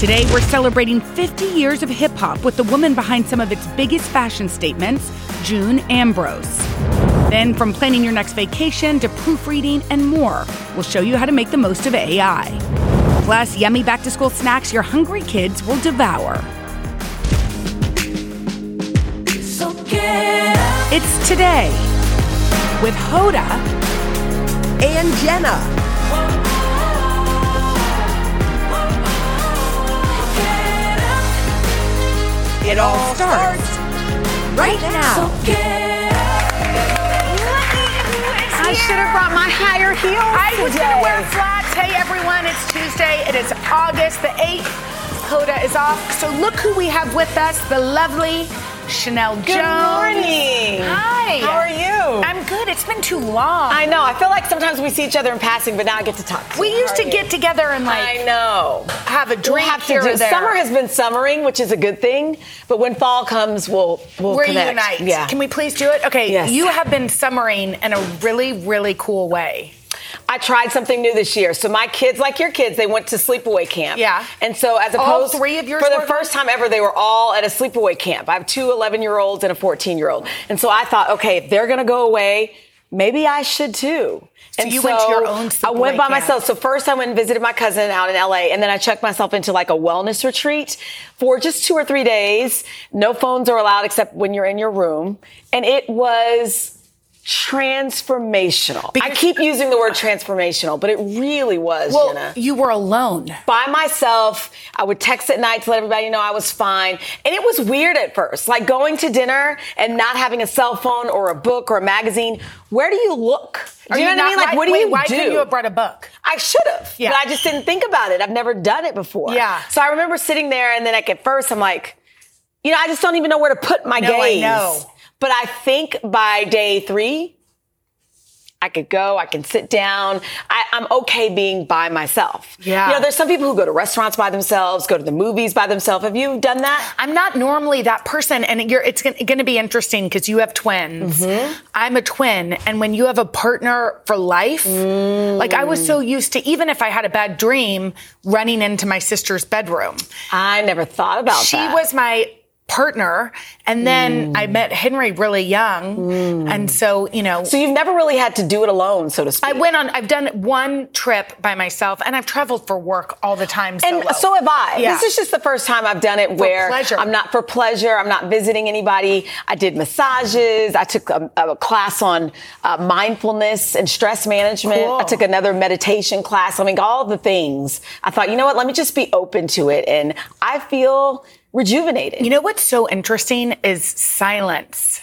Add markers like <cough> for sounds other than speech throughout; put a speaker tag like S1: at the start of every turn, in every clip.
S1: Today, we're celebrating 50 years of hip hop with the woman behind some of its biggest fashion statements, June Ambrose. Then, from planning your next vacation to proofreading and more, we'll show you how to make the most of AI. Plus, yummy back to school snacks your hungry kids will devour. It's today with Hoda
S2: and Jenna.
S1: It all starts right now.
S3: I should have brought my higher heels.
S1: I was
S3: today.
S1: gonna wear flats. Hey everyone, it's Tuesday. It is August the 8th. Hoda is off. So look who we have with us, the lovely Sheinelle
S3: Good
S1: Jones.
S3: morning.
S1: Hi.
S3: How are you?
S1: I'm good. It's been too long.
S3: I know. I feel like sometimes we see each other in passing, but now I get to talk. To
S1: we used to get together and like
S3: I know.
S1: have a
S3: We'll
S1: drink
S3: have to
S1: here
S3: do.
S1: or there.
S3: Summer has been summering, which is a good thing. But when fall comes, we'll we'll
S1: We're
S3: connect.
S1: unite.
S3: Yeah.
S1: Can we please do it? Okay.
S3: Yes.
S1: You have been summering in a really, really cool way.
S3: I tried something new this year. So my kids, like your kids, they went to sleepaway camp.
S1: Yeah.
S3: And so as opposed, All
S1: three of yours
S3: for the first time ever, they were all at a sleepaway camp. I have two 11 year olds and a 14 year old. And so I thought, okay, if they're going to go away, maybe I should too.
S1: So
S3: and
S1: you went to your own
S3: I went by
S1: camp.
S3: myself. So first I went and visited my cousin out in LA and then I checked myself into like a wellness retreat for just two or three days. No phones are allowed except when you're in your room. And it was transformational. I keep using the word transformational, but it really was,
S1: Well,
S3: Jenna.
S1: you were alone.
S3: By myself, I would text at night to let everybody know I was fine. And it was weird at first, like going to dinner and not having a cell phone or a book or a magazine. Where do you look? Do
S1: Are
S3: you know what I mean? Like,
S1: why-
S3: what do
S1: wait,
S3: you
S1: why
S3: do?
S1: couldn't you have brought a book?
S3: I should have,
S1: Yeah.
S3: but I just didn't think about it. I've never done it before.
S1: Yeah.
S3: So I remember sitting there, and then like at first, I'm like, you know, I just don't even know where to put my
S1: No, I
S3: gaze.
S1: know.
S3: But I think by day three, I could go, I can sit down. I, I'm okay being by myself.
S1: Yeah.
S3: You know, there's some people who go to restaurants by themselves, go to the movies by themselves. Have you done that?
S1: I'm not normally that person, and you're, it's going to be interesting because you have twins.
S3: Mm-hmm.
S1: I'm a twin, and when you have a partner for life, like I was so used to, even if I had a bad dream, running into my sister's bedroom.
S3: I never thought about
S1: She
S3: that.
S1: was my partner, and then
S3: Mm.
S1: I met Henry really young, and so you know.
S3: so you've never really had to do it alone, so to speak.
S1: I went on. I've done one trip by myself, and I've traveled for work all the time.
S3: And so have I.
S1: Yeah.
S3: This is just the first time I've done it where
S1: pleasure.
S3: I'm not for pleasure. I'm not visiting anybody. I did massages. I took a, a class on uh, mindfulness and stress management.
S1: Cool.
S3: I took another meditation class. I mean, all the things. I thought, you know what? Let me just be open to it. And I feel rejuvenated.
S1: You know what's so interesting is silence.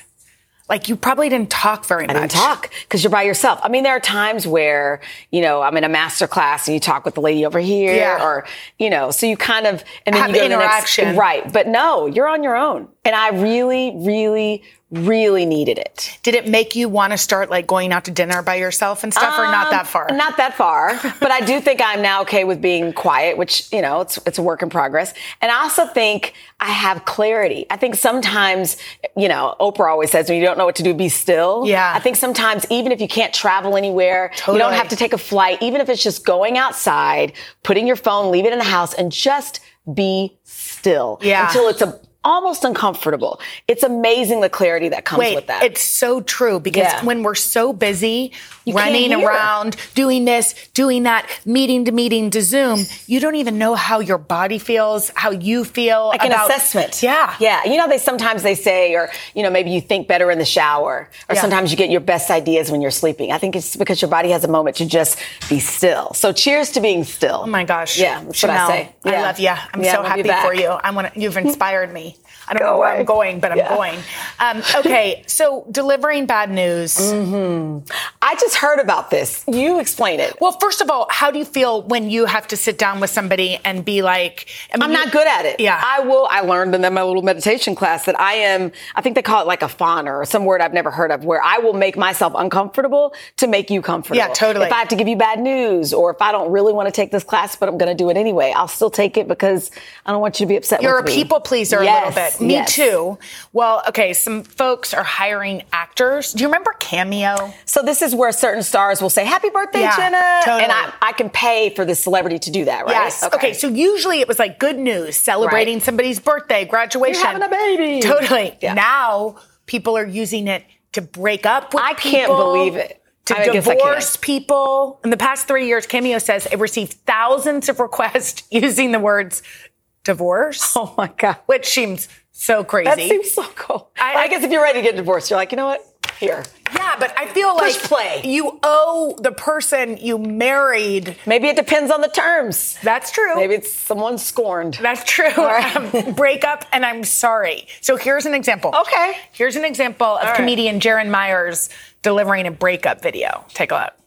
S1: Like you probably didn't talk very much.
S3: I didn't talk because you're by yourself. I mean, there are times where, you know, I'm in a master class and you talk with the lady over here
S1: Yeah.
S3: or, you know, so you kind of, and then
S1: Have
S3: you go to the next,
S1: interaction.
S3: right. But no, you're on your own. And I really, really, really needed it.
S1: Did it make you want to start like going out to dinner by yourself and stuff, or not
S3: Um,
S1: that far?
S3: Not that far, but I do think I'm now okay with being quiet, which, you know, it's, it's a work in progress. And I also think I have clarity. I think sometimes, you know, Oprah always says when you don't know what to do, be still.
S1: Yeah.
S3: I think sometimes even if you can't travel anywhere, you don't have to take a flight, even if it's just going outside, putting your phone, leave it in the house and just be still.
S1: Yeah.
S3: Until it's a, almost uncomfortable. It's amazing the clarity that comes
S1: Wait,
S3: with that.
S1: it's so true because
S3: Yeah.
S1: when we're so busy
S3: You
S1: running around, doing this, doing that, meeting to meeting to Zoom, you don't even know how your body feels, how you feel.
S3: like an assessment.
S1: Yeah.
S3: Yeah. You know, they sometimes they say, or, you know, maybe you think better in the shower, or
S1: Yeah.
S3: sometimes you get your best ideas when you're sleeping. I think it's because your body has a moment to just be still. So cheers to being still.
S1: Oh my gosh.
S3: Yeah. That's Sheinelle, I say.
S1: I
S3: Yeah.
S1: love you. I'm
S3: Yeah,
S1: so happy for you. I want you've inspired me. I don't
S3: Go
S1: know where
S3: away.
S1: I'm going, but I'm
S3: Yeah.
S1: going. Um, okay, so delivering bad news.
S3: Mm-hmm. I just heard about this. You explain it.
S1: Well, first of all, how do you feel when you have to sit down with somebody and be like, I mean, you-
S3: not good at it.
S1: Yeah.
S3: I will. I learned in my little meditation class that I am, I think they call it like a fauna or some word I've never heard of, where I will make myself uncomfortable to make you comfortable.
S1: Yeah, totally.
S3: If I have to give you bad news or if I don't really want to take this class, but I'm going to do it anyway, I'll still take it because I don't want you to be upset
S1: You're a
S3: me.
S1: people pleaser
S3: Yes,
S1: a little bit. Me
S3: yes.
S1: too. Well, okay, some folks are hiring actors. Do you remember Cameo?
S3: So this is where certain stars will say, happy birthday,
S1: Yeah,
S3: Jenna.
S1: totally.
S3: And I, I can pay for the celebrity to do that, right?
S1: Yes. Okay. So usually it was like good news, celebrating
S3: Right.
S1: somebody's birthday, graduation.
S3: You're having a baby.
S1: Totally.
S3: Yeah.
S1: Now people are using it to break up with
S3: I can't believe it.
S1: To
S3: I I
S1: divorce people. In the past three years, Cameo says it received thousands of requests <laughs> using the words divorce,
S3: Oh my God.
S1: which seems so crazy.
S3: That seems so cool.
S1: I-
S3: I, guess if you're ready to get divorced, you're like, you know what? Here.
S1: yeah, but I feel
S3: Push
S1: like
S3: play.
S1: you owe the person you married.
S3: Maybe it depends on the terms.
S1: That's true.
S3: Maybe it's someone scorned.
S1: That's true.
S3: right.
S1: Um, break up and I'm sorry. So here's an example.
S3: Okay.
S1: Here's an example of
S3: right.
S1: comedian Jaron Myers delivering a breakup video. Take a look.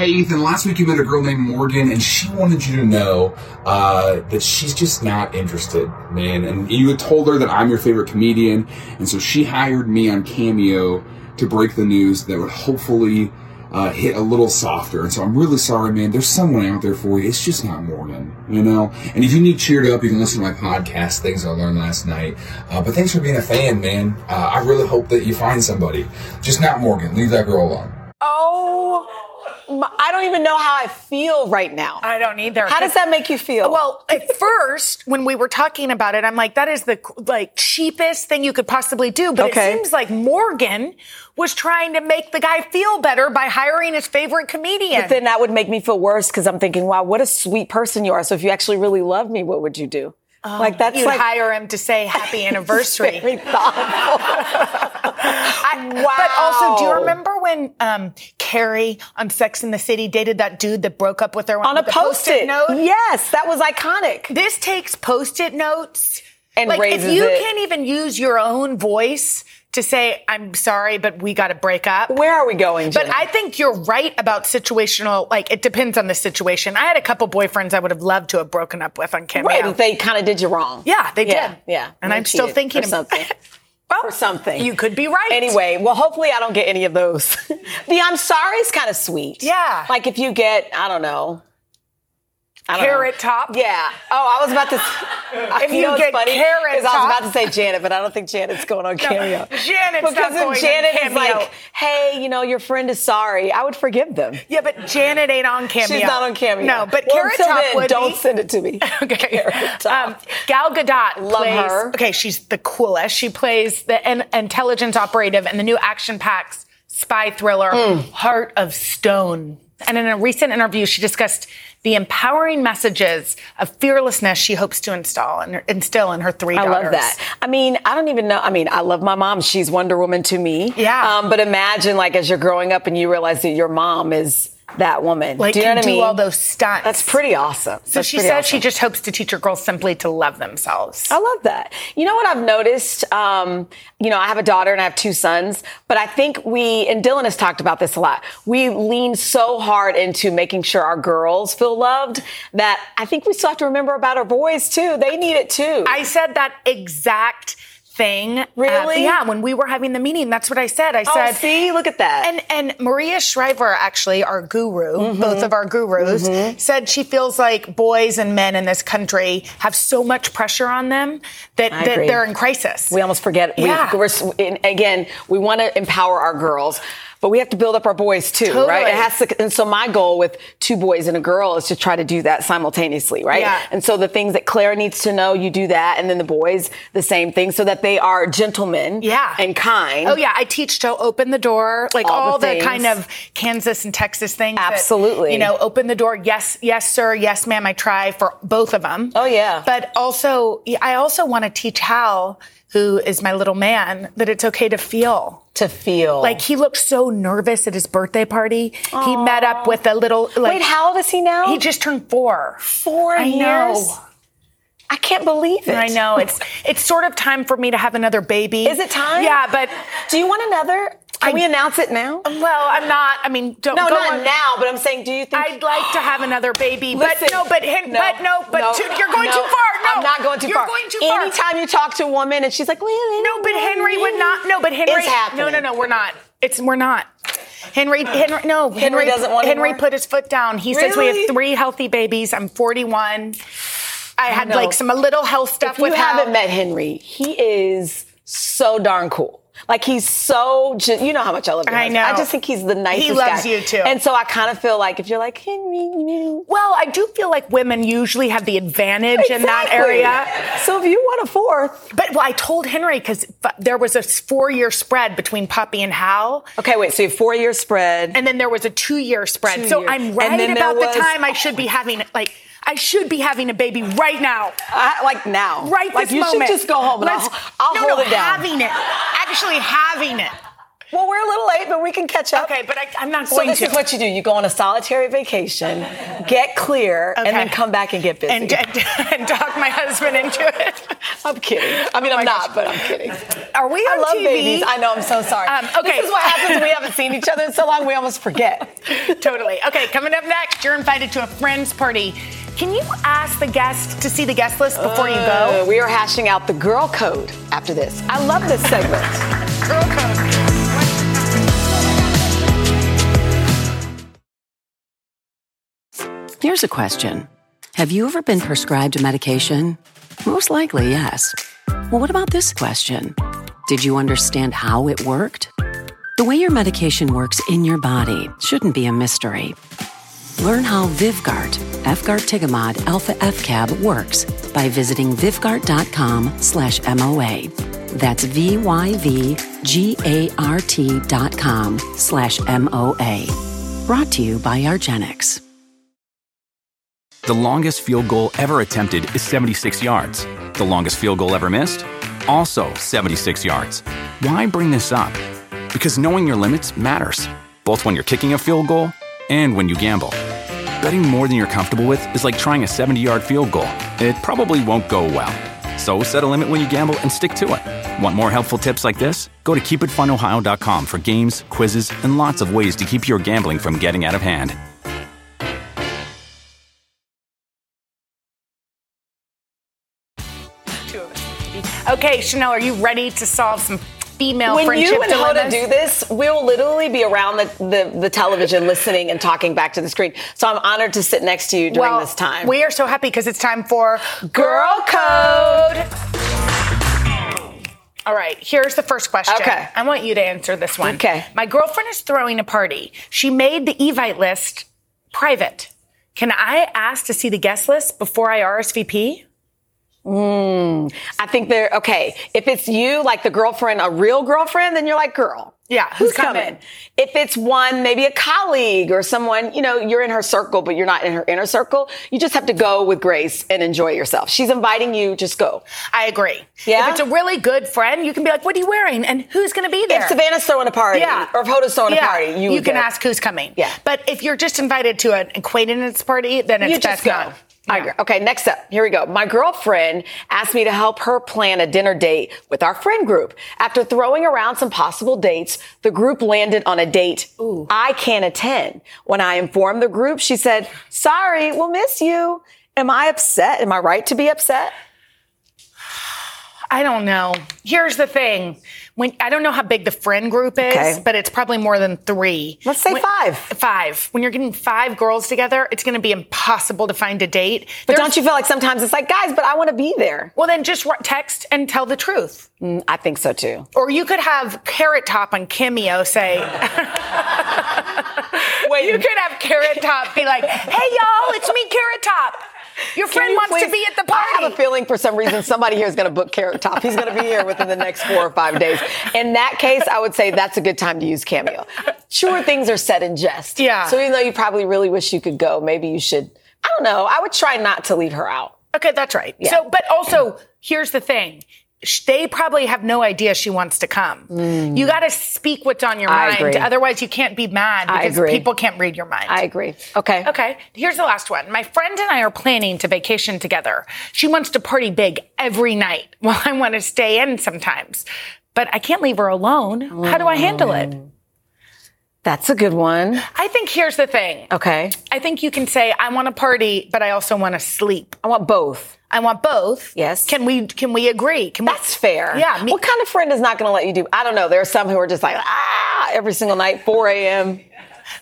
S4: Hey Ethan, last week you met a girl named Morgan, and she wanted you to know uh, that she's just not interested, man. And you had told her that I'm your favorite comedian, and so she hired me on Cameo to break the news that would hopefully uh, hit a little softer. And so I'm really sorry, man. There's someone out there for you. It's just not Morgan, you know. And if you need cheered up, you can listen to my podcast, Things I Learned Last Night. Uh, but thanks for being a fan, man. Uh, I really hope that you find somebody, just not Morgan. Leave that girl alone.
S3: Oh, I don't even know how I feel right now.
S1: I don't either.
S3: How does that make you feel?
S1: Well, at first, when we were talking about it, I'm like, that is the like cheapest thing you could possibly do. But
S3: Okay.
S1: it seems like Morgan was trying to make the guy feel better by hiring his favorite comedian.
S3: But then that would make me feel worse because I'm thinking, wow, what a sweet person you are. So if you actually really love me, what would you do? Oh, like that's
S1: You'd
S3: like
S1: hire him to say happy <laughs> anniversary.
S3: very thoughtful. <laughs>
S1: I,
S3: Wow.
S1: But also, do you remember when um, Carrie on Sex and the City dated that dude that broke up with her
S3: On a
S1: with the
S3: post-it
S1: note?
S3: Yes, that was iconic.
S1: This takes post-it notes
S3: And
S1: like
S3: raises
S1: if you
S3: it.
S1: can't even use your own voice to say I'm sorry, but we got to break up.
S3: Where are we going,
S1: But I think you're right about situational. Like it depends on the situation. I had a couple boyfriends I would have loved to have broken up with on camera.
S3: Right, they kind of did you wrong.
S1: Yeah, they
S3: yeah,
S1: did.
S3: Yeah,
S1: And I'm still thinking
S3: something.
S1: Well,
S3: or something.
S1: You could be right.
S3: Anyway, well, hopefully I don't get any of those. <laughs> the I'm sorry is kind of sweet.
S1: Yeah.
S3: Like if you get, I don't know.
S1: Carrot
S3: know.
S1: top.
S3: Yeah. Oh, I was about to. <laughs>
S1: If you
S3: know, it's
S1: get
S3: funny,
S1: Carrot
S3: 'cause I was about to say Janet, but I don't think Janet's going on cameo.
S1: Janet's not
S3: because
S1: going on
S3: if Janet is like, "Hey, you know, your friend is sorry," I would forgive them.
S1: Yeah, but Janet ain't on Cameo.
S3: She's not on cameo.
S1: No, but
S3: well,
S1: Carrot Top
S3: then,
S1: would
S3: don't
S1: be.
S3: send it to me. <laughs>
S1: Okay.
S3: Carrot Top.
S1: Um, Gal Gadot
S3: Love
S1: plays,
S3: her.
S1: Okay, she's the coolest. She plays the in- intelligence operative in the new action-packed spy thriller
S3: Hmm.
S1: Heart of Stone. And in a recent interview, she discussed the empowering messages of fearlessness she hopes to install and instill in her three daughters.
S3: I love that. I mean, I don't even know. I mean, I love my mom. She's Wonder Woman to me.
S1: Yeah.
S3: Um, but imagine, like, as you're growing up and you realize that your mom is that woman.
S1: Like,
S3: do you know what I mean?
S1: all those stunts.
S3: That's pretty awesome.
S1: So she says she just hopes to teach her girls simply to love themselves.
S3: I love that. You know what I've noticed? Um, you know, I have a daughter and I have two sons, but I think we, and Dylan has talked about this a lot, we lean so hard into making sure our girls feel loved that I think we still have to remember about our boys too. They need it too.
S1: I said that exact thing. uh,
S3: Really?
S1: yeah, when we were having the meeting, that's what I said. I
S3: oh,
S1: said,
S3: see, look at that.
S1: And and Maria Shriver, actually, our guru,
S3: Mm-hmm.
S1: both of our gurus, said she feels like boys and men in this country have so much pressure on them that, that they're in crisis.
S3: We almost forget.
S1: Yeah.
S3: We, we're, again, we want to empower our girls, but we have to build up our boys too, right? It has to. And so my goal with two boys and a girl is to try to do that simultaneously, right?
S1: Yeah.
S3: And so the things that Claire needs to know, you do that, and then the boys the same thing, so that they are gentlemen,
S1: Yeah.
S3: and kind.
S1: Oh yeah, I teach to open the door, like
S3: All the
S1: all, the,
S3: things.
S1: kind of Kansas and Texas things. that,
S3: Absolutely.
S1: you know, open the door. Yes, yes, sir. Yes, ma'am. I try for both of them.
S3: Oh, yeah.
S1: But also, I also want to teach Hal, who is my little man, that it's okay to feel.
S3: To feel
S1: Like he looked so nervous at his birthday party. He met up with a little. Like,
S3: Wait, how old is he now?
S1: He just turned four.
S3: Four
S1: I
S3: years.
S1: know.
S3: I can't believe it.
S1: I know it's it's sort of time for me to have another baby.
S3: Is it time?
S1: Yeah, but
S3: Do you want another? Can
S1: I-
S3: we announce it now?
S1: well, I'm not. I mean, don't
S3: No,
S1: go
S3: not
S1: on-
S3: now. But I'm saying, do you think?
S1: I'd like to have another baby, but no, but Hen- but no, but
S3: no,
S1: too- you're going
S3: no,
S1: too far. No,
S3: I'm not going too
S1: you're
S3: far.
S1: going too far.
S3: Anytime you talk to a woman and she's like, really?
S1: No, but Henry would not. No, but Henry.
S3: It's happening.
S1: No, no, no. We're not. It's we're not. Henry, Henry, no. Henry,
S3: doesn't want
S1: Henry
S3: anymore?
S1: put his foot down. He says we have three healthy babies. I'm 41. I had like some a little health stuff
S3: If you
S1: with
S3: haven't met Henry, he is so darn cool. Like he's so, ju- you know how much I love him.
S1: I know.
S3: I just think he's the nicest He
S1: loves
S3: guy.
S1: you, too.
S3: And so I kind of feel like if you're like Henry, you
S1: Well, I do feel like women usually have the advantage in that area.
S3: So if you want a fourth,
S1: But well, I told Henry because there was a four-year spread between Poppy and Hal.
S3: okay, wait. So you have four year spread.
S1: and then there was a two-year spread.
S3: Two
S1: so
S3: years.
S1: I'm right about
S3: was-
S1: the time I should be having like I should be having a baby right now.
S3: I, like now,
S1: Right
S3: like
S1: this
S3: you
S1: moment.
S3: should just go home and
S1: Let's-
S3: I'll, I'll
S1: no,
S3: hold
S1: no,
S3: it down.
S1: Having it, actually having it.
S3: Well, we're a little late, but we can catch up.
S1: Okay, but I, I'm not
S3: So
S1: going
S3: this
S1: to.
S3: is what you do: you go on a solitary vacation, get clear, and then come back and get busy.
S1: and, and, <laughs> and talk my husband into it.
S3: I'm kidding. I mean,
S1: Oh
S3: I'm not,
S1: gosh.
S3: but I'm kidding.
S1: Are we
S3: I love
S1: TV?
S3: babies. I know. I'm so sorry.
S1: Um, okay.
S3: This is what happens when we haven't seen each other in so long. We almost forget. <laughs>
S1: totally. Okay, coming up next, you're invited to a friend's party. Can you ask the guest to see the guest list before you
S3: Uh,
S1: go?
S3: we are hashing out the girl code after this. I love this segment. <laughs>
S1: Girl code.
S5: Here's a question Have you ever been prescribed a medication? Most likely, yes. Well, what about this question? Did you understand how it worked? The way your medication works in your body shouldn't be a mystery. Learn how Vyvgart, Efgartigimod Alpha FCAB works by visiting vyvgart.com slash MOA. That's V-Y-V-G-A-R-T dot com slash M-O-A. Brought to you by argenx.
S6: The longest field goal ever attempted is 76 yards. The longest field goal ever missed? Also 76 yards. Why bring this up? Because knowing your limits matters, both when you're kicking a field goal and when you gamble. Betting more than you're comfortable with is like trying a 70 yard field goal. It probably won't go well. So set a limit when you gamble and stick to it. Want more helpful tips like this? Go to keepitfunohio.com for games, quizzes, and lots of ways to keep your gambling from getting out of hand.
S1: Okay, Sheinelle, are you ready to solve some female
S3: when
S1: friendship
S3: you and Hoda do this, we'll literally be around the, the, the television listening and talking back to the screen. So I'm honored to sit next to you during
S1: well,
S3: this time.
S1: We are so happy because it's time for
S3: Girl Code.
S1: All right, here's the first question.
S3: Okay.
S1: I want you to answer this one.
S3: Okay.
S1: My girlfriend is throwing a party. She made the Evite list private. Can I ask to see the guest list before I RSVP? Mm.
S3: I think they're okay. If it's you, like the girlfriend, a real girlfriend, then you're like, girl.
S1: Yeah,
S3: Who's
S1: who's coming?
S3: coming? If it's one, maybe a colleague or someone, you know, you're in her circle, but you're not in her inner circle, you just have to go with grace and enjoy yourself. She's inviting you, just go.
S1: I agree.
S3: Yeah?
S1: If it's a really good friend, you can be like, what are you wearing? And who's going to be there?
S3: If Savannah's throwing a party,
S1: Yeah.
S3: or if Hoda's throwing
S1: Yeah.
S3: a party, you, would
S1: can ask who's coming.
S3: Yeah.
S1: But if you're just invited to an acquaintance party, then it's
S3: You just
S1: best
S3: go.
S1: not.
S3: I
S1: Yeah.
S3: Okay, next up, here we go. My girlfriend asked me to help her plan a dinner date with our friend group. After throwing around some possible dates, the group landed on a date I can't attend. When I informed the group, she said, Sorry, we'll miss you. Am I upset? Am I right to be upset?
S1: I don't know. Here's the thing. When I don't know how big the friend group is,
S3: Okay.
S1: but it's probably more than three.
S3: Let's say
S1: When-
S3: five.
S1: Five. When you're getting five girls together, it's going to be impossible to find a date.
S3: But
S1: There's-
S3: don't you feel like sometimes it's like, guys, but I want to be there?
S1: Well, then just text and tell the truth.
S3: Mm, I think so too.
S1: Or you could have Carrot Top on Cameo say, <laughs> <laughs>
S3: Wait,
S1: you could have Carrot Top be like, hey y'all, it's me, Carrot Top. Your friend
S3: you
S1: wants to be at the party.
S3: I have a feeling for some reason somebody here is going to book Carrot Top. He's going to be here within the next four or five days. In that case, I would say that's a good time to use Cameo. Sure, things are said in jest.
S1: Yeah.
S3: So even though you probably really wish you could go, maybe you should. I don't know. I would try not to leave her out.
S1: Okay, that's right.
S3: Yeah.
S1: So, but also, here's the thing. They probably have no idea she wants to come. You got to speak what's on your
S3: Mm. I
S1: mind.
S3: agree.
S1: Otherwise, you can't be mad because people can't read your mind.
S3: I agree. Okay.
S1: Okay, here's the last one. My friend and I are planning to vacation together. She wants to party big every night <laughs> while I want to stay in sometimes. But I can't leave her alone. How do I handle it?
S3: That's a good one.
S1: I think here's the thing.
S3: Okay.
S1: I think you can say, I want to party, but I also want to sleep.
S3: I want both.
S1: I want both.
S3: Yes.
S1: Can we can we agree? Can we,
S3: That's fair.
S1: Yeah. Me,
S3: what kind of friend is not going to let you do? I don't know. There are some who are just like, ah, every single night, 4 a.m.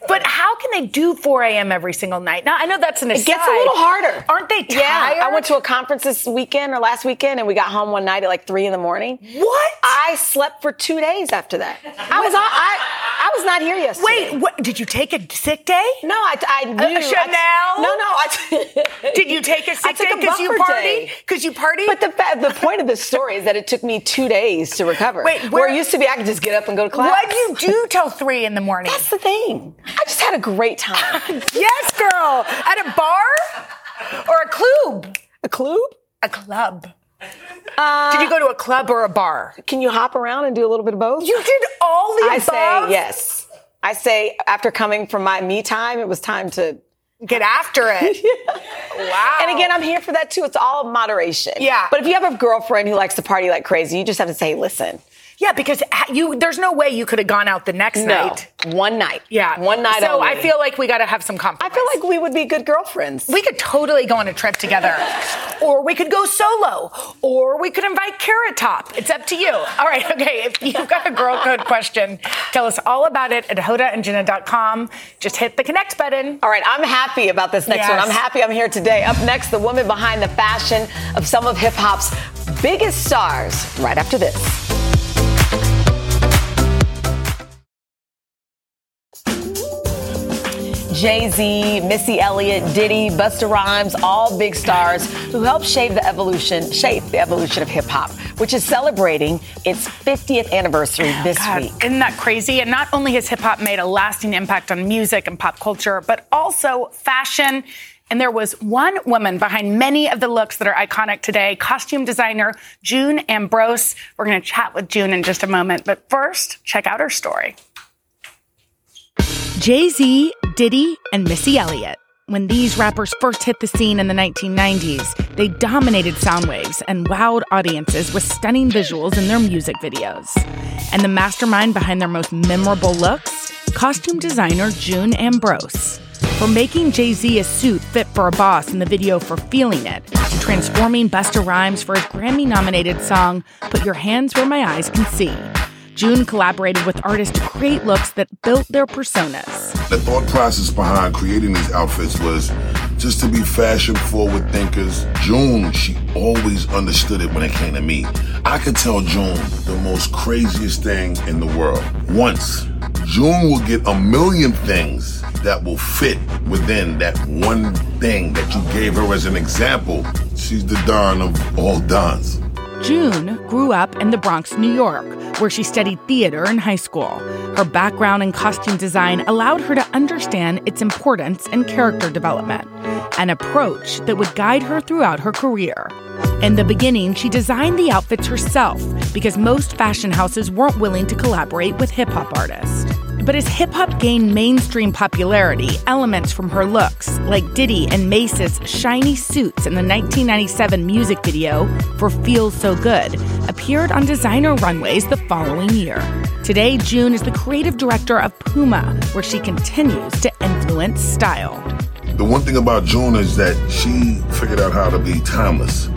S1: but how can they do 4 a.m. every single night? Now I know that's an aside.
S3: It gets a little harder.
S1: Aren't they tired?
S3: Yeah. I went to a conference this weekend or last weekend and we got home one night at like 3 in the morning.
S1: What?
S3: I slept for two days after that. <laughs> I was, I, I was not here yesterday.
S1: Wait, what, did you take a sick day?
S3: No, I, I knew.
S1: Uh, Sheinelle?
S3: I, no, no. I, <laughs>
S1: Did you take a
S3: I
S1: sick
S3: took
S1: day because you partied?
S3: day.
S1: Because you partied?
S3: But the the point of the story is that it took me two days to recover.
S1: Wait,
S3: where,
S1: where-
S3: it used to be I could just get up and go to class.
S1: what do you do till three in the morning?
S3: That's the thing. I just had a great time. <laughs>
S1: yes, girl. At a bar or a club?
S3: a club?
S1: A club.
S3: Uh,
S1: Did you go to a club or a bar?
S3: Can you hop around and do a little bit of both?
S1: You did all the
S3: I
S1: above.
S3: say yes. I say after coming from my me time, it was time to.
S1: Get after it. <laughs> Wow.
S3: And again, I'm here for that too. It's all moderation.
S1: Yeah.
S3: But if you have a girlfriend who likes to party like crazy, you just have to say, listen,
S1: yeah, because you there's no way you could have gone out the next
S3: no,
S1: night.
S3: one night.
S1: Yeah,
S3: One night
S1: So
S3: only.
S1: I feel like we got to have some
S3: confidence.
S1: I
S3: feel like we would be good girlfriends.
S1: we could totally go on a trip together, or we could go solo, or we could invite Carrot Top. It's up to you. All right, okay. If you've got a girl code question, tell us all about it at hodaandjenna.com. Just hit the connect button.
S3: All right, I'm happy about this next
S1: Yes.
S3: one. I'm happy I'm here today. Up next, the woman behind the fashion of some of hip hop's biggest stars. Right after this. Jay Z, Missy Elliott, Diddy, Busta Rhymes, all big stars who helped shape the evolution, shape the evolution of hip hop, which is celebrating its 50th anniversary oh, this
S1: God,
S3: week.
S1: Isn't that crazy? And not only has hip hop made a lasting impact on music and pop culture, but also fashion. And there was one woman behind many of the looks that are iconic today, costume designer June Ambrose. We're going to chat with June in just a moment. But first, check out her story. Jay Z, Diddy, and Missy Elliott. When these rappers first hit the scene in the 1990s, they dominated sound waves and wowed audiences with stunning visuals in their music videos. And the mastermind behind their most memorable looks? Costume designer June Ambrose. From making Jay Z a suit fit for a boss in the video for Feeling It, to transforming Busta Rhymes for his Grammy nominated song, Put Your Hands Where My Eyes Can See. June collaborated with artists to create looks that built their personas.
S7: The thought process behind creating these outfits was just to be fashion forward thinkers. June, she always understood it when it came to me. I could tell June the most craziest thing in the world. Once, June will get a million things that will fit within that one thing that you gave her as an example. She's the Don of all Dons.
S1: June grew up in the Bronx, New York, where she studied theater in high school. Her background in costume design allowed her to understand its importance in character development, an approach that would guide her throughout her career. In the beginning, she designed the outfits herself because most fashion houses weren't willing to collaborate with hip hop artists. But as hip hop gained mainstream popularity, elements from her looks, like Diddy and Mase's shiny suits in the 1997 music video for Feel So Good, appeared on designer runways the following year. Today, June is the creative director of Puma, where she continues to influence style.
S7: The one thing about June is that she figured out how to be timeless,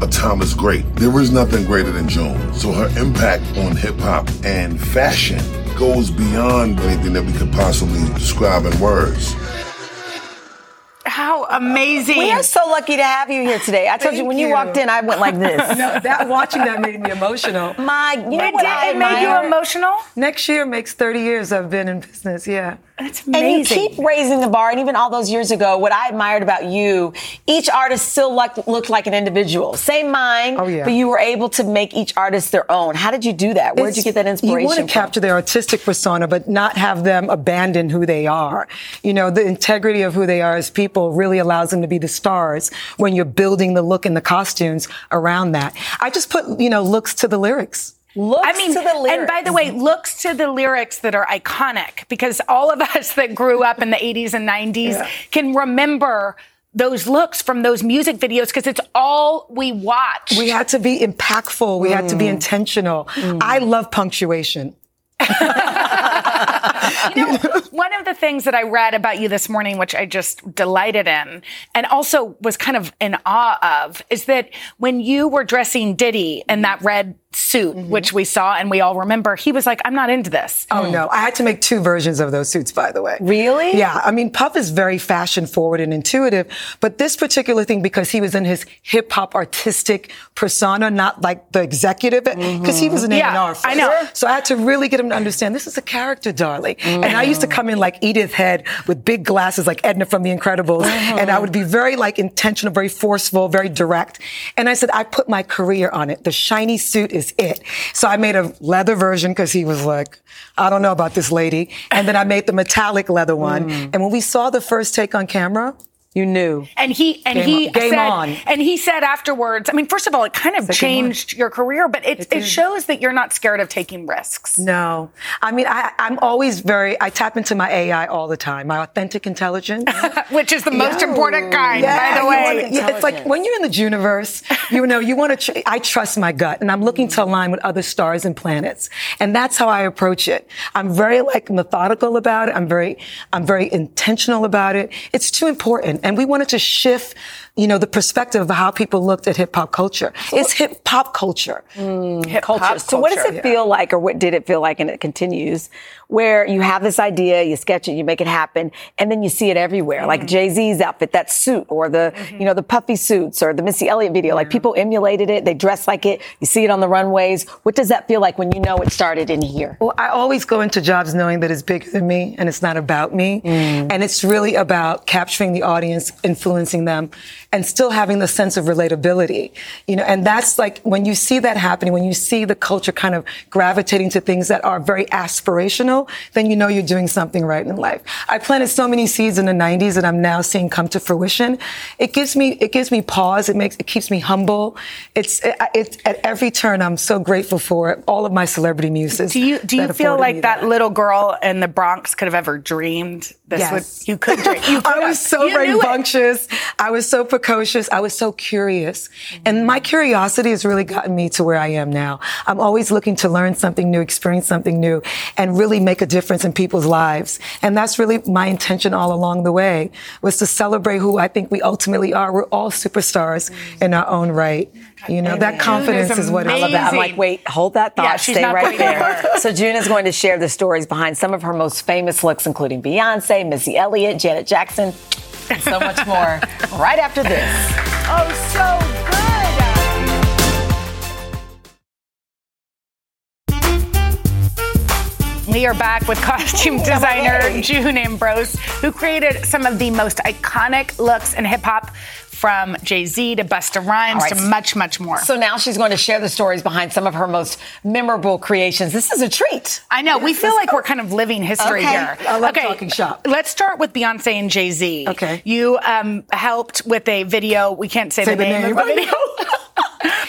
S7: a timeless great. There is nothing greater than June. So her impact on hip hop and fashion goes beyond anything that we could possibly describe in words.
S1: How amazing!
S3: We are so lucky to have you here today. I told you when you.
S2: you.
S3: walked in, I went like <laughs> this.
S2: No, that watching that made me emotional.
S3: My, you know
S1: It,
S3: what
S1: did,
S3: I
S1: it made you emotional?
S2: Next year makes 30 years I've been in business. Yeah.
S1: That's amazing.
S3: And you keep raising the bar, and even all those years ago, what I admired about you, each artist still like, looked like an individual. Same mind,
S2: Oh, yeah.
S3: but you were able to make each artist their own. How did you do that? Where did
S2: you
S3: get that inspiration
S2: You want to
S3: from?
S2: capture their artistic persona, but not have them abandon who they are. You know, the integrity of who they are as people control really allows them to be the stars when you're building the look and the costumes around that. I just put, you know, looks to the lyrics.
S3: Looks
S1: I mean,
S3: to the lyrics.
S1: and by the way, looks to the lyrics that are iconic because all of <laughs> us that grew up in the 80s and 90s
S2: Yeah.
S1: can remember those looks from those music videos because it's all we watch.
S2: We had to be impactful. We had to be
S3: Mm.
S2: intentional. I love punctuation. <laughs>
S1: you know, one of the things that I read about you this morning, which I just delighted in, and also was kind of in awe of, is that when you were dressing Diddy in that red suit, mm-hmm. which we saw and we all remember, he was like, I'm not into this.
S2: Oh no, I had to make two versions of those suits, by the way.
S3: Really?
S2: Yeah. I mean, Puff is very fashion forward and intuitive, but this particular thing, because he was in his hip hop artistic persona, not like the executive, because he was an mm-hmm.
S1: Yeah,
S2: A&R.
S1: I know.
S2: So I had to really get him to understand this is a character, darling. And I used to mm-hmm. come in like Edith Head with big glasses like Edna from The Incredibles. Uh-huh. And I would be very like intentional, very forceful, very direct. And I said, I put my career on it. The shiny suit is it. So I made a leather version because he was like, I don't know about this lady. And then I made the metallic leather one. Mm. And when we saw the first take on camera, you knew.
S1: And he and
S2: Game
S1: he
S2: game
S1: said,
S2: on.
S1: and he said afterwards. I mean, first of all, it kind of changed your career, but it, it,
S2: did.
S1: shows that you're not scared of taking risks.
S2: No. I mean, I, I'm always very, I tap into my AI all the time, my authentic intelligence. <laughs>
S1: Which is the most
S2: Yeah.
S1: important kind,
S2: Yeah,
S1: by the way.
S2: yeah, it's like when you're in the universe, you know, you want to, tr- I trust my gut and I'm looking to align with other stars and planets. And that's how I approach it. I'm very like methodical about it. I'm very, I'm very intentional about it. It's too important. And we wanted to shift, you know, the perspective of how people looked at hip hop culture. It's hip hop culture.
S3: Mm, hip culture. So what does it feel like, or what did it feel like, and it continues, where you have this idea, you sketch it, you make it happen, and then you see it everywhere, like mm-hmm. Jay Z's outfit, that suit, or the mm-hmm. you know the puffy suits, or the Missy Elliott video. Like people emulated it, they dress like it. You see it on the runways. What does that feel like when you know it started in here?
S2: Well, I always go into jobs knowing that it's bigger than me and it's not about me. Mm. And it's really about capturing the audience, influencing them, and still having the sense of relatability. You know, and that's like when you see that happening, when you see the culture kind of gravitating to things that are very aspirational, then you know you're doing something right in life. I planted so many seeds in the 90s that I'm now seeing come to fruition. It gives me, it gives me pause. It makes, it keeps me humble. It's, it, it's at every turn, I'm so grateful for all of my celebrity muses.
S1: Do you do you feel like
S2: me
S1: that, little girl in the Bronx could have ever dreamed this
S2: Yes.
S1: would you could dream? You could <laughs>
S2: I was so
S1: You knew it.
S2: rambunctious. I was so precocious. I was so curious. And my curiosity has really gotten me to where I am now. I'm always looking to learn something new, experience something new, and really make a difference in people's lives. And that's really my intention all along the way was to celebrate who I think we ultimately are. We're all superstars in our own right. You know, that confidence
S1: is
S2: is what
S3: I love that. I'm like, wait, hold that thought.
S1: Yeah,
S3: Stay right there. so June is going to share the stories behind some of her most famous looks, including Beyonce, Missy Elliott, Janet Jackson, and so much more. right after this.
S1: Oh, so We are back with costume <laughs> designer June Ambrose, who created some of the most iconic looks in hip hop, from Jay Z to Busta Rhymes
S3: right.
S1: to much, much more.
S3: So now she's going to share the stories behind some of her most memorable creations. This is a treat.
S1: I know. we feel like we're kind of living history
S3: Okay.
S1: here.
S2: I love talking shop.
S1: Let's start with Beyonce and Jay Z.
S2: Okay.
S1: You um, helped with a video. We can't say,
S2: Say
S1: the,
S2: the
S1: name,
S2: name.
S1: of the video. <laughs>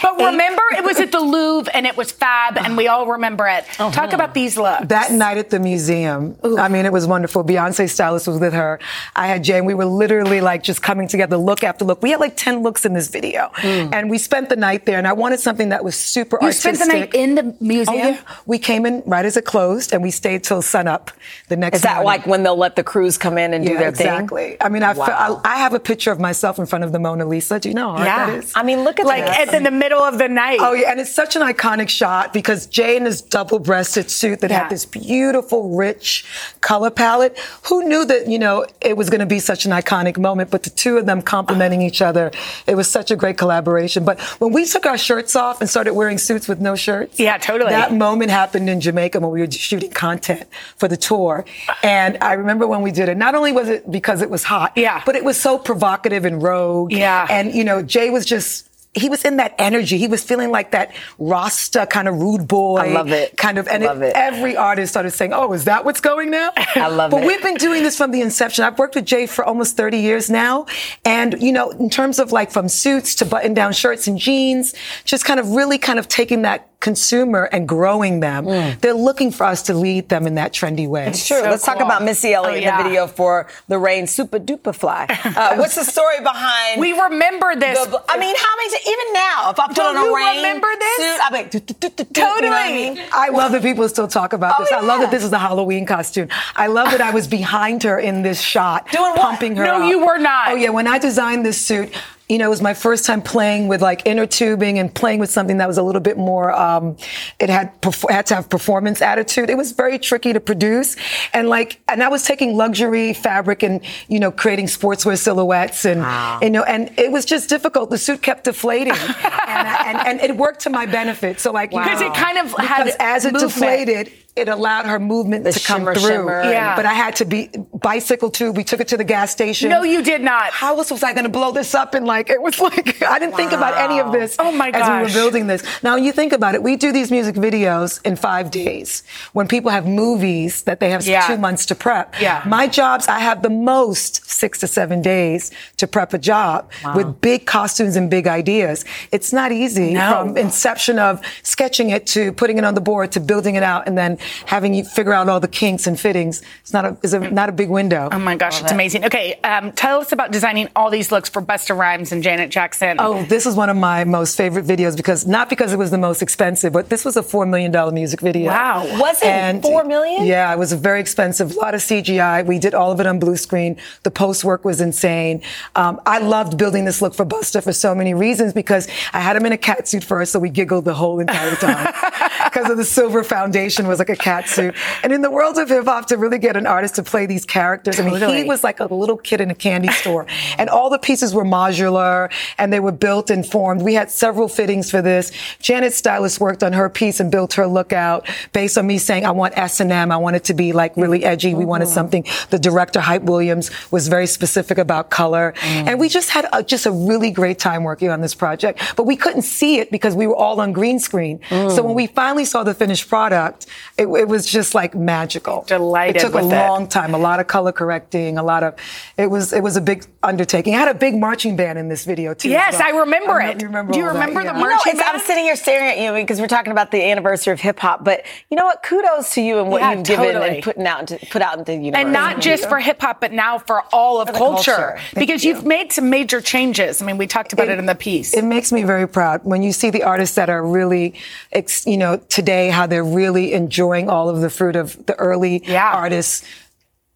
S1: but remember, it was at the Louvre and it was fab, and we all remember it. Oh, Talk about these looks.
S2: That night at the museum, I mean, it was wonderful. Beyonce's stylist was with her. I had Jay, and we were literally like just coming together, look after look. We had like 10 looks in this video. Mm. And we spent the night there, and I wanted something that was super
S1: you
S2: artistic.
S1: spent the night in the museum.
S2: Oh, yeah. We came in right as it closed, and we stayed till sunup the next day.
S3: Is that
S2: morning.
S3: like when they'll let the crews come in and do
S2: yeah,
S3: their thing?
S2: exactly. I mean, I, fe-
S3: Wow.
S2: I, I have a picture of myself in front of the Mona Lisa. Do you know how hard that is?
S3: I mean, look at
S1: Like
S3: this.
S1: at, in the middle of the night.
S2: Oh yeah, and it's such an iconic shot because Jay in his double-breasted suit that
S1: Yeah.
S2: had this beautiful, rich color palette. Who knew that you know it was going to be such an iconic moment? But the two of them complementing each other, it was such a great collaboration. But when we took our shirts off and started wearing suits with no shirts,
S1: Yeah, totally.
S2: That moment happened in Jamaica when we were shooting content for the tour, and I remember when we did it. Not only was it because it was hot,
S1: Yeah.
S2: but it was so provocative and rogue,
S1: Yeah.
S2: and you know Jay was just he was in that energy. He was feeling like that Rasta kind of rude boy.
S3: I love it.
S2: Kind of, and
S3: Love it.
S2: every artist started saying, "Oh, is that what's going now?" <laughs>
S3: I love
S2: but
S3: it.
S2: But we've been doing this from the inception. I've worked with Jay for almost 30 years now, and you know, in terms of like from suits to button-down shirts and jeans, just kind of really kind of taking that consumer and growing them. They're looking for us to lead them in that trendy way.
S3: It's true. Let's talk about Missy Elliott
S1: Oh,
S3: in
S1: yeah.
S3: the video for the Rain Supa Dupa Fly. <laughs> Uh, what's the story behind?
S1: We remember this.
S3: the- I mean, how many? Even now, if I put
S1: Don't
S3: on a
S1: you
S3: rain
S1: remember this?
S3: suit, I'm like,
S1: Totally.
S3: mean?
S2: I love that people still talk about
S3: Oh,
S2: this. I love that this is a Halloween costume. I love that I was behind her in this shot,
S3: Doing
S2: pumping her.
S1: No, you were not.
S2: Oh yeah, when I designed this suit, you know, it was my first time playing with like inner tubing and playing with something that was a little bit more. Um, it had perf- had to have performance attitude. It was very tricky to produce, and like, and I was taking luxury fabric and you know creating sportswear silhouettes and you know, and it was just difficult. The suit kept deflating, <laughs> and, I, and and it worked to my benefit. So like, you
S1: Because it kind of had
S2: as it deflated, it allowed her movement
S3: The
S2: to come
S3: shimmer,
S2: through.
S3: shimmer.
S1: Yeah.
S2: But I had to be bicycle too. We took it to the gas station.
S1: No, you did not.
S2: How else was I going to blow this up? And like, it was <laughs> like, I didn't think about any of this
S1: Oh, my
S2: as we were building this. Now, you think about it. We do these music videos in five days. When people have movies that they have
S1: Yeah.
S2: two months to prep.
S1: Yeah.
S2: My jobs, I have the most six to seven days to prep a job with big costumes and big ideas. It's not easy
S1: No.
S2: from inception of sketching it to putting it on the board to building it out and then having you figure out all the kinks and fittings. It's not a, it's a not a big window.
S1: Oh my gosh, it's amazing. Okay, um, tell us about designing all these looks for Busta Rhymes and Janet Jackson.
S2: Oh, this is one of my most favorite videos because not because it was the most expensive, but this was a four million dollar music video.
S1: Wow.
S3: Was it 4 million?
S2: Yeah, it was very expensive. A lot of CGI. We did all of it on blue screen. The post work was insane. Um, I loved building this look for Busta for so many reasons because I had him in a cat suit first, so we giggled the whole entire time <laughs> because of the silver foundation was like a cat suit. And in the world of hip hop, to really get an artist to play these characters, I mean, he was like a little kid in a candy store, <laughs> and all the pieces were modular and they were built and formed. We had several fittings for this. Janet's stylist worked on her piece and built her look out based on me saying I want S and M. I want it to be like really mm-hmm. edgy. We wanted mm-hmm. something. The director Hype Williams was very specific about color, mm. and we just had a, just a really great time working on this project. But we couldn't see it because we were all on green screen. Mm. So when we finally saw the finished product, it, it was just like magical.
S1: Delighted
S2: It took
S1: with
S2: a
S1: it.
S2: long time, a lot of color correcting, a lot of. It was it was a big undertaking. I had a big marching band in this video too.
S1: Yes,
S2: well.
S1: I remember
S2: I don't
S1: it.
S2: You remember
S1: Do you
S2: all that,
S1: remember the
S2: yeah.
S3: You know,
S1: marching
S3: it's, I'm sitting here staring at you because we're talking about the anniversary of hip hop. But you know what? Kudos to you and what
S1: Yeah,
S3: you've given and putting out into, put out into the universe.
S1: and not just for hip hop, but now for all of
S3: For
S1: culture.
S3: culture.
S1: Because you've made some major changes. I mean, we talked about it, in the piece.
S2: It makes me very proud when you see the artists that are really, ex- you know, today how they're really enjoying all of the fruit of the early
S1: Yeah.
S2: artists.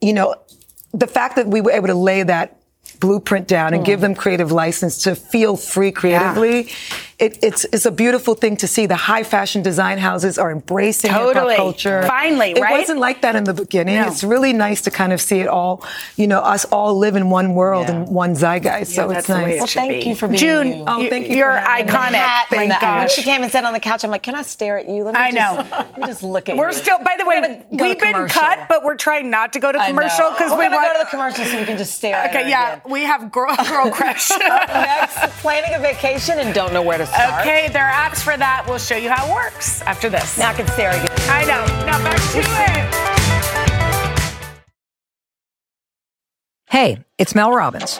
S2: You know, the fact that we were able to lay that blueprint down and hmm. give them creative license to feel free creatively. It, it's it's a beautiful thing to see. The high fashion design houses are embracing
S1: Totally.
S2: hip culture.
S1: Finally,
S2: it
S1: right?
S2: It wasn't like that in the beginning.
S1: No.
S2: It's really nice to kind of see it all. You know, us all live in one world
S3: Yeah.
S2: and one zeitgeist. so
S1: that's
S2: it's
S1: the way
S2: nice.
S1: it
S3: Well, thank
S1: be.
S3: you for being
S1: June.
S2: Oh,
S1: you.
S2: Oh, thank you.
S1: You're
S2: for having
S1: iconic.
S3: hat
S1: Thank
S3: and the, when she came and sat on the couch, I'm like, can I stare at you? Let me
S1: I
S3: just,
S1: know. <laughs>
S3: Let me just look at
S1: We're
S3: you.
S1: still, by the way,
S3: We're gonna go
S1: we've been
S3: commercial.
S1: cut, but we're trying not to go to commercial because
S3: We're
S1: we
S3: gonna go to the commercial so we can just stare at her
S1: Okay, yeah,
S3: again.
S1: we have girl, <laughs> girl crush. <laughs>
S3: Next, planning a vacation and don't know where to start.
S1: okay, there are apps for that. We'll show you how it works after this.
S3: Now I can stare again.
S1: I know. Now back to it.
S8: Hey, it's Mel Robbins.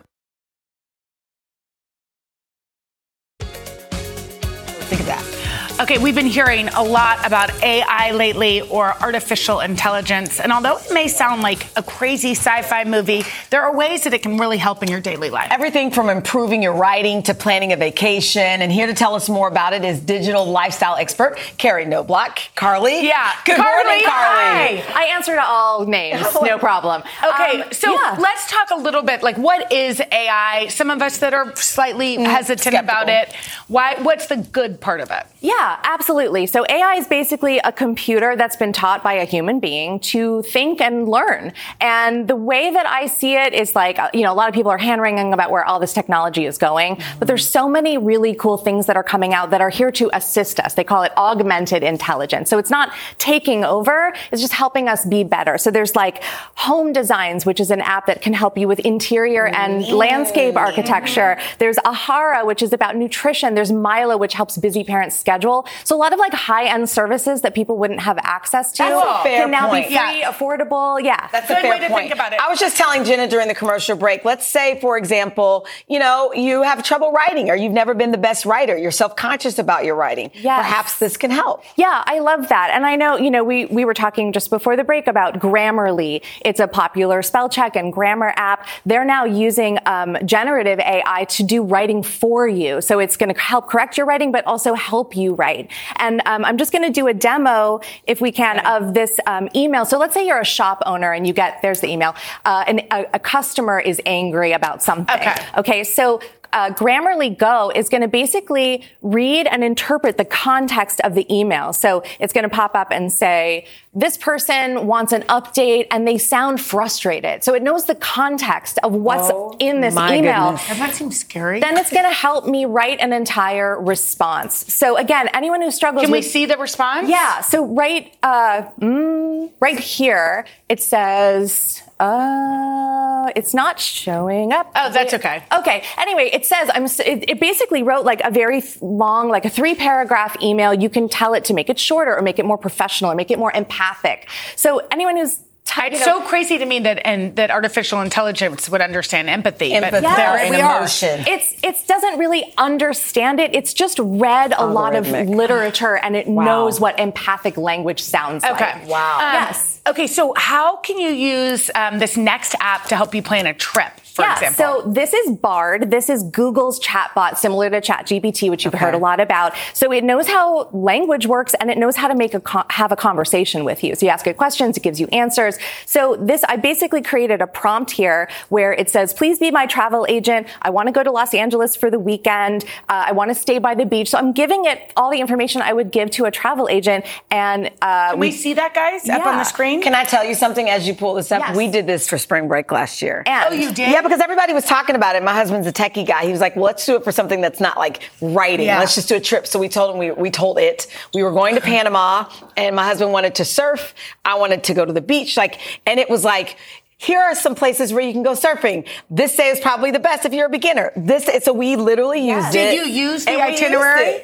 S1: Okay, we've been hearing a lot about AI lately or artificial intelligence. And although it may sound like a crazy sci fi movie, there are ways that it can really help in your daily life.
S3: Everything from improving your writing to planning a vacation. And here to tell us more about it is digital lifestyle expert Carrie Knobloch. Carley?
S1: Yeah.
S3: Good
S1: Carley,
S3: morning, Carley.
S1: hi.
S9: I answer to all names, no problem.
S1: Okay,
S9: Um,
S1: so
S9: yeah.
S1: let's talk a little bit like what is AI? Some of us that are slightly hesitant about it. Why what's the good part of it?
S9: Yeah, absolutely. So AI is basically a computer that's been taught by a human being to think and learn. And the way that I see it is like, uh, you know, a lot of people are hand wringing about where all this technology is going, but there's so many really cool things that are coming out that are here to assist us. They call it augmented intelligence. So it's not taking over, it's just helping us be better. So there's like home designs, which is an app that can help you with interior and landscape architecture. There's Ahara, which is about nutrition. There's Milo, which helps busy parents schedule. So a lot of like high end services that people wouldn't have access to
S3: That's a fair
S9: can now
S3: point.
S9: be free, affordable. Yeah.
S3: That's a fair way point. To think about it. I was just telling Jenna during the commercial break. Let's say, for example, you know, you have trouble writing, or you've never been the best writer. You're self-conscious about your writing.
S9: Yes.
S3: Perhaps this can help.
S9: Yeah, I love that. And I know, you know, we, we were talking just before the break about Grammarly. It's a popular spell check and grammar app. They're now using um, generative AI to do writing for you. So it's going to help correct your writing, but also help you write. And um, I'm just going to do a demo, if we can, of this um, email. So let's say you're a shop owner and you get, there's the email, uh, and a, a customer is angry about something.
S1: Okay.
S9: Okay, so uh, Grammarly Go is going to basically read and interpret the context of the email. So it's going to pop up and say, this person wants an update and they sound frustrated. So it knows the context of what's
S1: Oh,
S9: in this
S1: my
S9: email.
S1: goodness. Doesn't that seem scary?
S9: Then it's going to help me write an entire response. So again, anyone who struggles
S1: Can we
S9: with-
S1: see the response?
S9: Yeah. So right, uh, mm, right here, it says, uh, it's not showing up.
S1: Oh, that's okay.
S9: Okay. Anyway, it says I'm. It, it basically wrote like a very long, like a three paragraph email. You can tell it to make it shorter or make it more professional or make it more empathic. So anyone who's
S1: It's so crazy to me that and that artificial intelligence would understand empathy, but
S3: Empathy
S1: there
S3: and
S1: we are.
S3: emotion.
S9: It's it doesn't really understand it. It's just read a lot of literature and it knows what empathic language sounds
S1: Okay.
S9: like.
S3: Wow.
S1: Um,
S9: Yes.
S1: Okay, so how can you use um, this next app to help you plan a trip, for
S9: yeah,
S1: example?
S9: so this is Bard. This is Google's chatbot, similar to ChatGPT, which you've heard a lot about. So it knows how language works and it knows how to make a co- have a conversation with you. So you ask it questions, it gives you answers. So this, I basically created a prompt here where it says, "Please be my travel agent. I want to go to Los Angeles for the weekend. Uh, I want to stay by the beach." So I'm giving it all the information I would give to a travel agent, and uh,
S1: Can we see that, guys, up on the screen?
S3: Can I tell you something as you pull this up?
S9: Yes.
S3: We did this for spring break last year.
S9: And-
S1: Oh, you did?
S3: Yeah, because everybody was talking about it. My husband's a techie guy. He was like, well, let's do it for something that's not like writing.
S1: Yeah.
S3: Let's just do a trip. So we told him, we, we told it, we were going to Panama and my husband wanted to surf. I wanted to go to the beach. Like, and it was like, here are some places where you can go surfing. This day is probably the best if you're a beginner. This, so we literally used
S1: Did
S3: it.
S1: you use the
S3: and we used
S1: itinerary?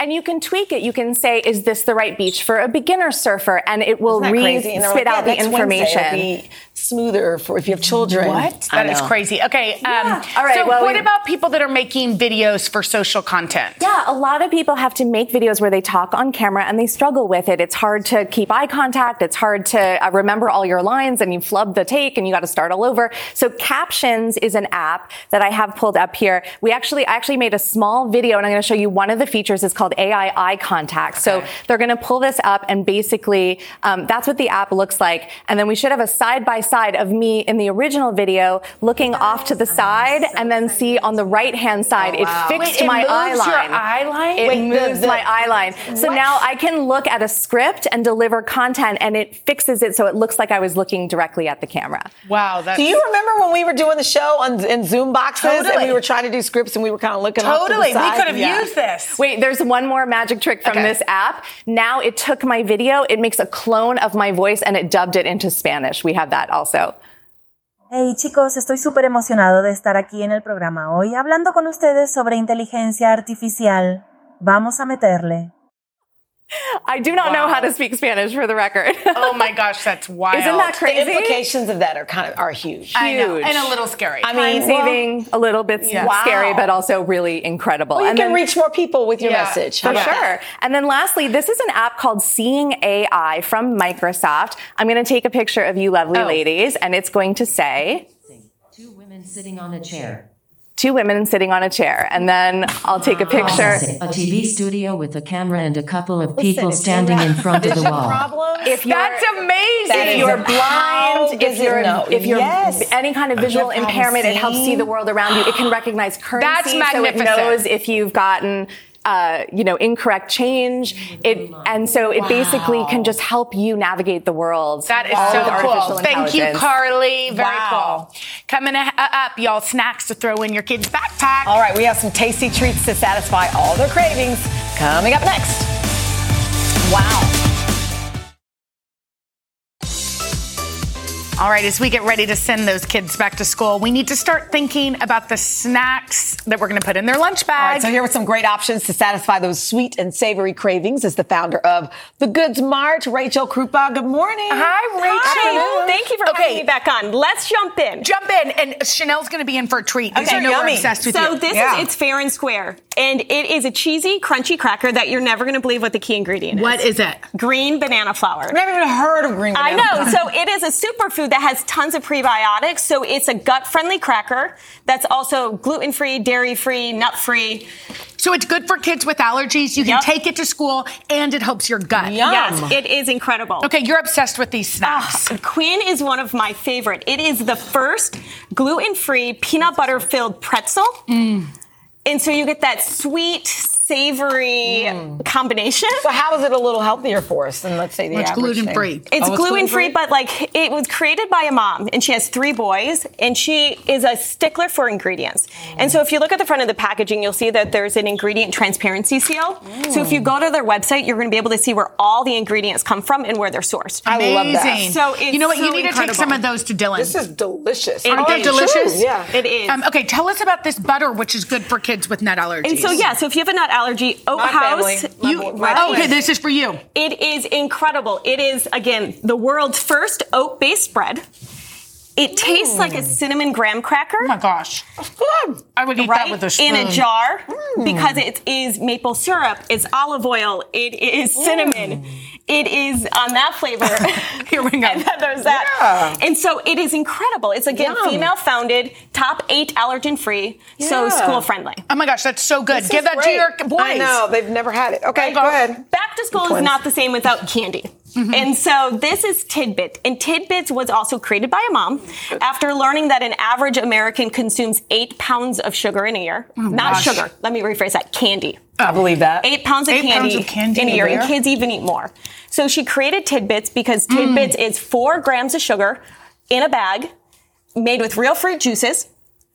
S9: And you can tweak it. You can say, is this the right beach for a beginner surfer? And it will
S3: Isn't
S9: read,
S3: crazy? And they're
S9: spit
S3: like,
S9: out the
S3: next Wednesday
S9: information.
S3: be smoother for if you have children.
S1: What? That is crazy. Okay. Um,
S9: Yeah. All right,
S1: So,
S9: well,
S1: what
S9: we-
S1: about people that are making videos for social content?
S9: Yeah, a lot of people have to make videos where they talk on camera and they struggle with it. It's hard to keep eye contact. It's hard to uh, remember all your lines and you flub the take and you got to start all over. So Captions is an app that I have pulled up here. We actually, I actually made a small video and I'm going to show you one of the features is called AI eye contact. So they're going to pull this up and basically, um, that's what the app looks like. And then we should have a side by side of me in the original video looking off to the side and then see on the right hand side, it fixed
S1: Wait, it
S9: my eye
S1: moves your
S9: line.
S1: eye line?
S9: It
S1: Wait,
S9: moves
S1: the-
S9: my eye line. So
S1: What?
S9: now I can look at a script and deliver content and it fixes it so it looks like I was looking directly at the camera.
S1: Wow. That's
S3: Do you remember when we were doing the show on in Zoom boxes and we were trying to do scripts and we were kind of looking off to the
S1: totally? We could have
S3: Yeah.
S1: used this.
S9: Wait, there's one more magic trick from
S1: Okay.
S9: this app. Now it took my video, it makes a clone of my voice and it dubbed it into Spanish. We have that
S10: Hey chicos, estoy súper emocionado de estar aquí en el programa hoy hablando con ustedes sobre inteligencia artificial. Vamos a meterle.
S9: I do not know how to speak Spanish for the record.
S1: oh my <laughs> gosh, that's wild.
S9: Isn't that crazy?
S3: The implications of that are kind of are huge.
S1: I know,
S9: Huge.
S1: and a little scary.
S3: I mean,
S9: Time saving, a little bit
S3: Yeah.
S9: scary, but also really incredible.
S3: Well, you
S9: and
S3: can
S9: then-
S3: reach more people with your
S1: Yeah,
S3: message.
S9: For sure.
S3: that?
S9: And then lastly, this is an app called Seeing AI from Microsoft. I'm going to take a picture of you lovely
S1: Oh.
S9: ladies and it's going to say
S11: Two women sitting on a chair.
S9: Two women sitting on a chair. And then I'll take a picture.
S11: A TV studio with a camera and a couple of people standing in front of the wall.
S3: Problem?
S9: If you're,
S1: That's amazing.
S3: That
S9: if you're blind, if you're
S3: know?
S9: if you're
S3: Yes.
S9: any kind of visual
S3: Your problem
S9: impairment, it helps see the world around you. It can recognize currency,
S1: That's
S9: so it knows if you've gotten. Uh, you know, incorrect change. It and so it basically can just help you navigate the world.
S1: That is so cool. Thank you. Carley. Very
S3: Wow.
S1: cool. Coming a- up, y'all, snacks to throw in your kids' backpack.
S3: All right, we have some tasty treats to satisfy all their cravings. Coming up next. Wow.
S1: All right, as we get ready to send those kids back to school, we need to start thinking about the snacks that we're going to put in their lunch
S3: All
S1: bag.
S3: right, so here are some great options to satisfy those sweet and savory cravings is the founder of The Goods Mart, Rachel Krupa. Good morning.
S1: Hi, Rachel.
S12: Hi, thank you for
S1: Okay.
S12: having me back on. Let's jump in.
S1: Jump in, and Sheinelle's going to be in for a treat. because I know we're obsessed with
S12: so
S1: you.
S12: this
S1: Yeah.
S12: is it's fair and square, and it is a cheesy, crunchy cracker that you're never going to believe what the key ingredient is.
S1: What
S12: is.
S1: is it?
S12: Green banana flour.
S3: I've never even heard of green
S12: I know.
S3: flour.
S12: So it is a superfood that has tons of prebiotics. So it's a gut-friendly cracker that's also gluten-free, dairy-free, nut-free.
S1: So it's good for kids with allergies. You can
S12: Yep.
S1: take it to school, and it helps your gut.
S12: Yes, it is incredible.
S1: Okay, you're obsessed with these snacks.
S12: Ah, Quinn is one of my favorite. It is the first gluten-free peanut butter filled pretzel.
S1: Mm.
S12: And so you get that sweet, savory mm. combination.
S3: So how is it a little healthier for us than let's say the
S1: It's
S3: average thing?
S1: gluten-free.
S12: It's
S3: Oh,
S12: gluten free,
S3: gluten-free?
S12: but like it was created by a mom, and she has three boys, and she is a stickler for ingredients. Mm. And so, if you look at the front of the packaging, you'll see that there's an ingredient transparency seal. So, if you mm. go to their website, you're going to be able to see where all the ingredients come from and where they're sourced.
S3: I love that.
S12: So it's
S1: you know what?
S12: so
S1: you need to take some of those to Dylan.
S3: This is delicious.
S12: It
S1: Aren't they delicious?
S3: True, yeah.
S12: It is.
S1: Um, okay, tell us about this butter, which is good for kids with nut allergies.
S12: and so, yeah, so if you have a nut allergy, Oat
S3: My
S12: House,
S3: family.
S1: You, oh, okay, this is for you.
S12: It is incredible. It is, again, the world's first oat based bread. It tastes like a mm. cinnamon graham cracker.
S1: Oh my gosh.
S3: Good.
S1: I would eat
S12: right
S1: that with a spoon.
S12: in a jar mm. because it is maple syrup, it's olive oil, it is cinnamon, mm. It is on that flavor. <laughs>
S1: Here we go. <laughs>
S12: and then there's that. And so it is incredible. It's again
S3: Yum.
S12: female founded, top eight allergen free, so school friendly.
S1: Oh my gosh, that's so good.
S3: This
S1: Give
S3: is
S1: that to your boys.
S3: I know they've never had it. Okay, go ahead.
S12: Back to school is not the same without candy.
S1: Mm-hmm.
S12: And so this is Tidbit. And Tidbits was also created by a mom after learning that an average American consumes eight pounds of sugar in a year. Not
S1: Oh gosh.
S12: sugar. Let me rephrase that. Candy.
S3: I believe that.
S12: Eight pounds of,
S1: Eight
S12: candy,
S1: pounds of candy
S12: in a
S1: a
S12: year. And kids even eat more. So she created Tidbits because
S1: Mm.
S12: Tidbits is four grams of sugar in a bag made with real fruit juices.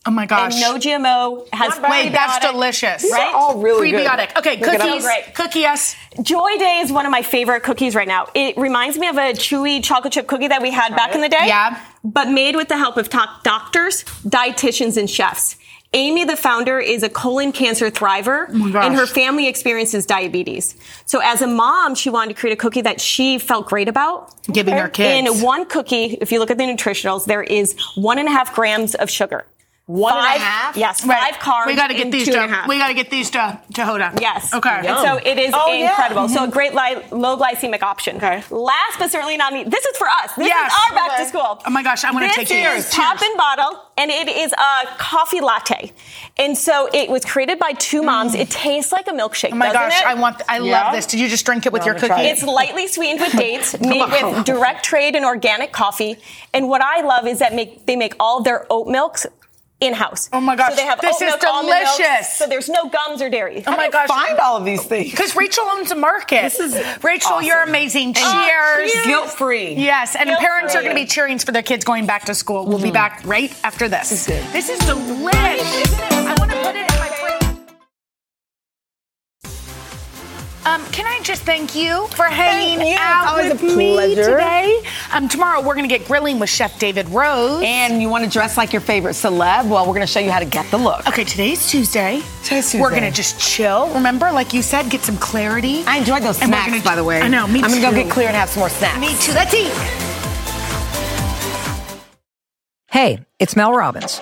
S1: Oh my gosh.
S12: And no GMO has
S1: Wait, that's
S12: prebiotic,
S1: delicious.
S12: Right?
S3: all really good.
S1: Prebiotic. Okay,
S3: Look it up.
S1: cookies.
S12: Great.
S1: Cookie us.
S12: Joy Day is one of my favorite cookies right now. It reminds me of a chewy chocolate chip cookie that we had back in the day.
S1: Yeah.
S12: But made with the help of top doctors, dietitians, and chefs. Amy, the founder, is a colon cancer thriver,
S1: Oh
S12: and her family experiences diabetes. So, as a mom, she wanted to create a cookie that she felt great about.
S1: Giving her kids.
S12: In one cookie, if you look at the nutritionals, there is one and a half grams of sugar.
S3: One and a
S12: Five- Yes,
S1: Right.
S12: five carbs.
S1: We got to get these
S12: two
S1: to.
S12: and.
S1: We got to get these to to Hoda.
S12: Yes.
S1: Okay.
S12: And so it is
S3: Oh, yeah.
S12: incredible. So a mm-hmm. great li- low glycemic option.
S3: Okay.
S12: Last but certainly not least, this is for us. This
S1: Yes.
S12: is our back
S3: Okay.
S12: to school.
S1: Oh my gosh, I wanna
S12: This
S1: take
S12: is
S1: yours.
S12: top and bottle, and it is a coffee latte. And so it was created by two mm. moms. It tastes like a milkshake.
S1: Oh my
S12: doesn't
S1: gosh,
S12: it?
S1: I want. I
S3: Yeah.
S1: love this. Did you just drink it with
S3: No,
S1: your
S3: I'm gonna try
S1: cookie?
S3: it.
S12: It's lightly sweetened with <laughs> dates, made with direct trade and organic coffee. And what I love is that make they make all their oat milks in-house.
S1: Oh my gosh,
S12: So they have
S1: this
S12: oat
S1: is
S12: milk, almond milk,
S1: delicious.
S12: so there's no gums or dairy.
S1: Oh my gosh.
S3: Find all of these things.
S1: Because Rachel owns a market.
S3: This is
S1: Rachel,
S3: awesome.
S1: you're amazing. Cheers.
S3: Guilt free.
S1: Yes, and
S12: Guilt-free.
S1: parents are going to be cheering for their kids going back to school. We'll be mm-hmm. back right after this.
S3: This is good.
S1: This is delish, just thank you for hanging
S3: Thank you.
S1: out with
S3: a
S1: me today? Um, tomorrow we're gonna get grilling with Chef David Rose.
S3: And you want to dress like your favorite celeb? Well, we're going to show you how to get the look.
S1: Okay, today's Tuesday.
S3: Today's Tuesday.
S1: We're gonna just chill. Remember, like you said, get some clarity.
S3: I enjoyed those
S1: And
S3: snacks,
S1: gonna-
S3: by the way.
S1: I know, me
S3: I'm
S1: too.
S3: gonna go get clear and have some more snacks.
S1: Me too. Let's eat.
S8: Hey, it's Mel Robbins.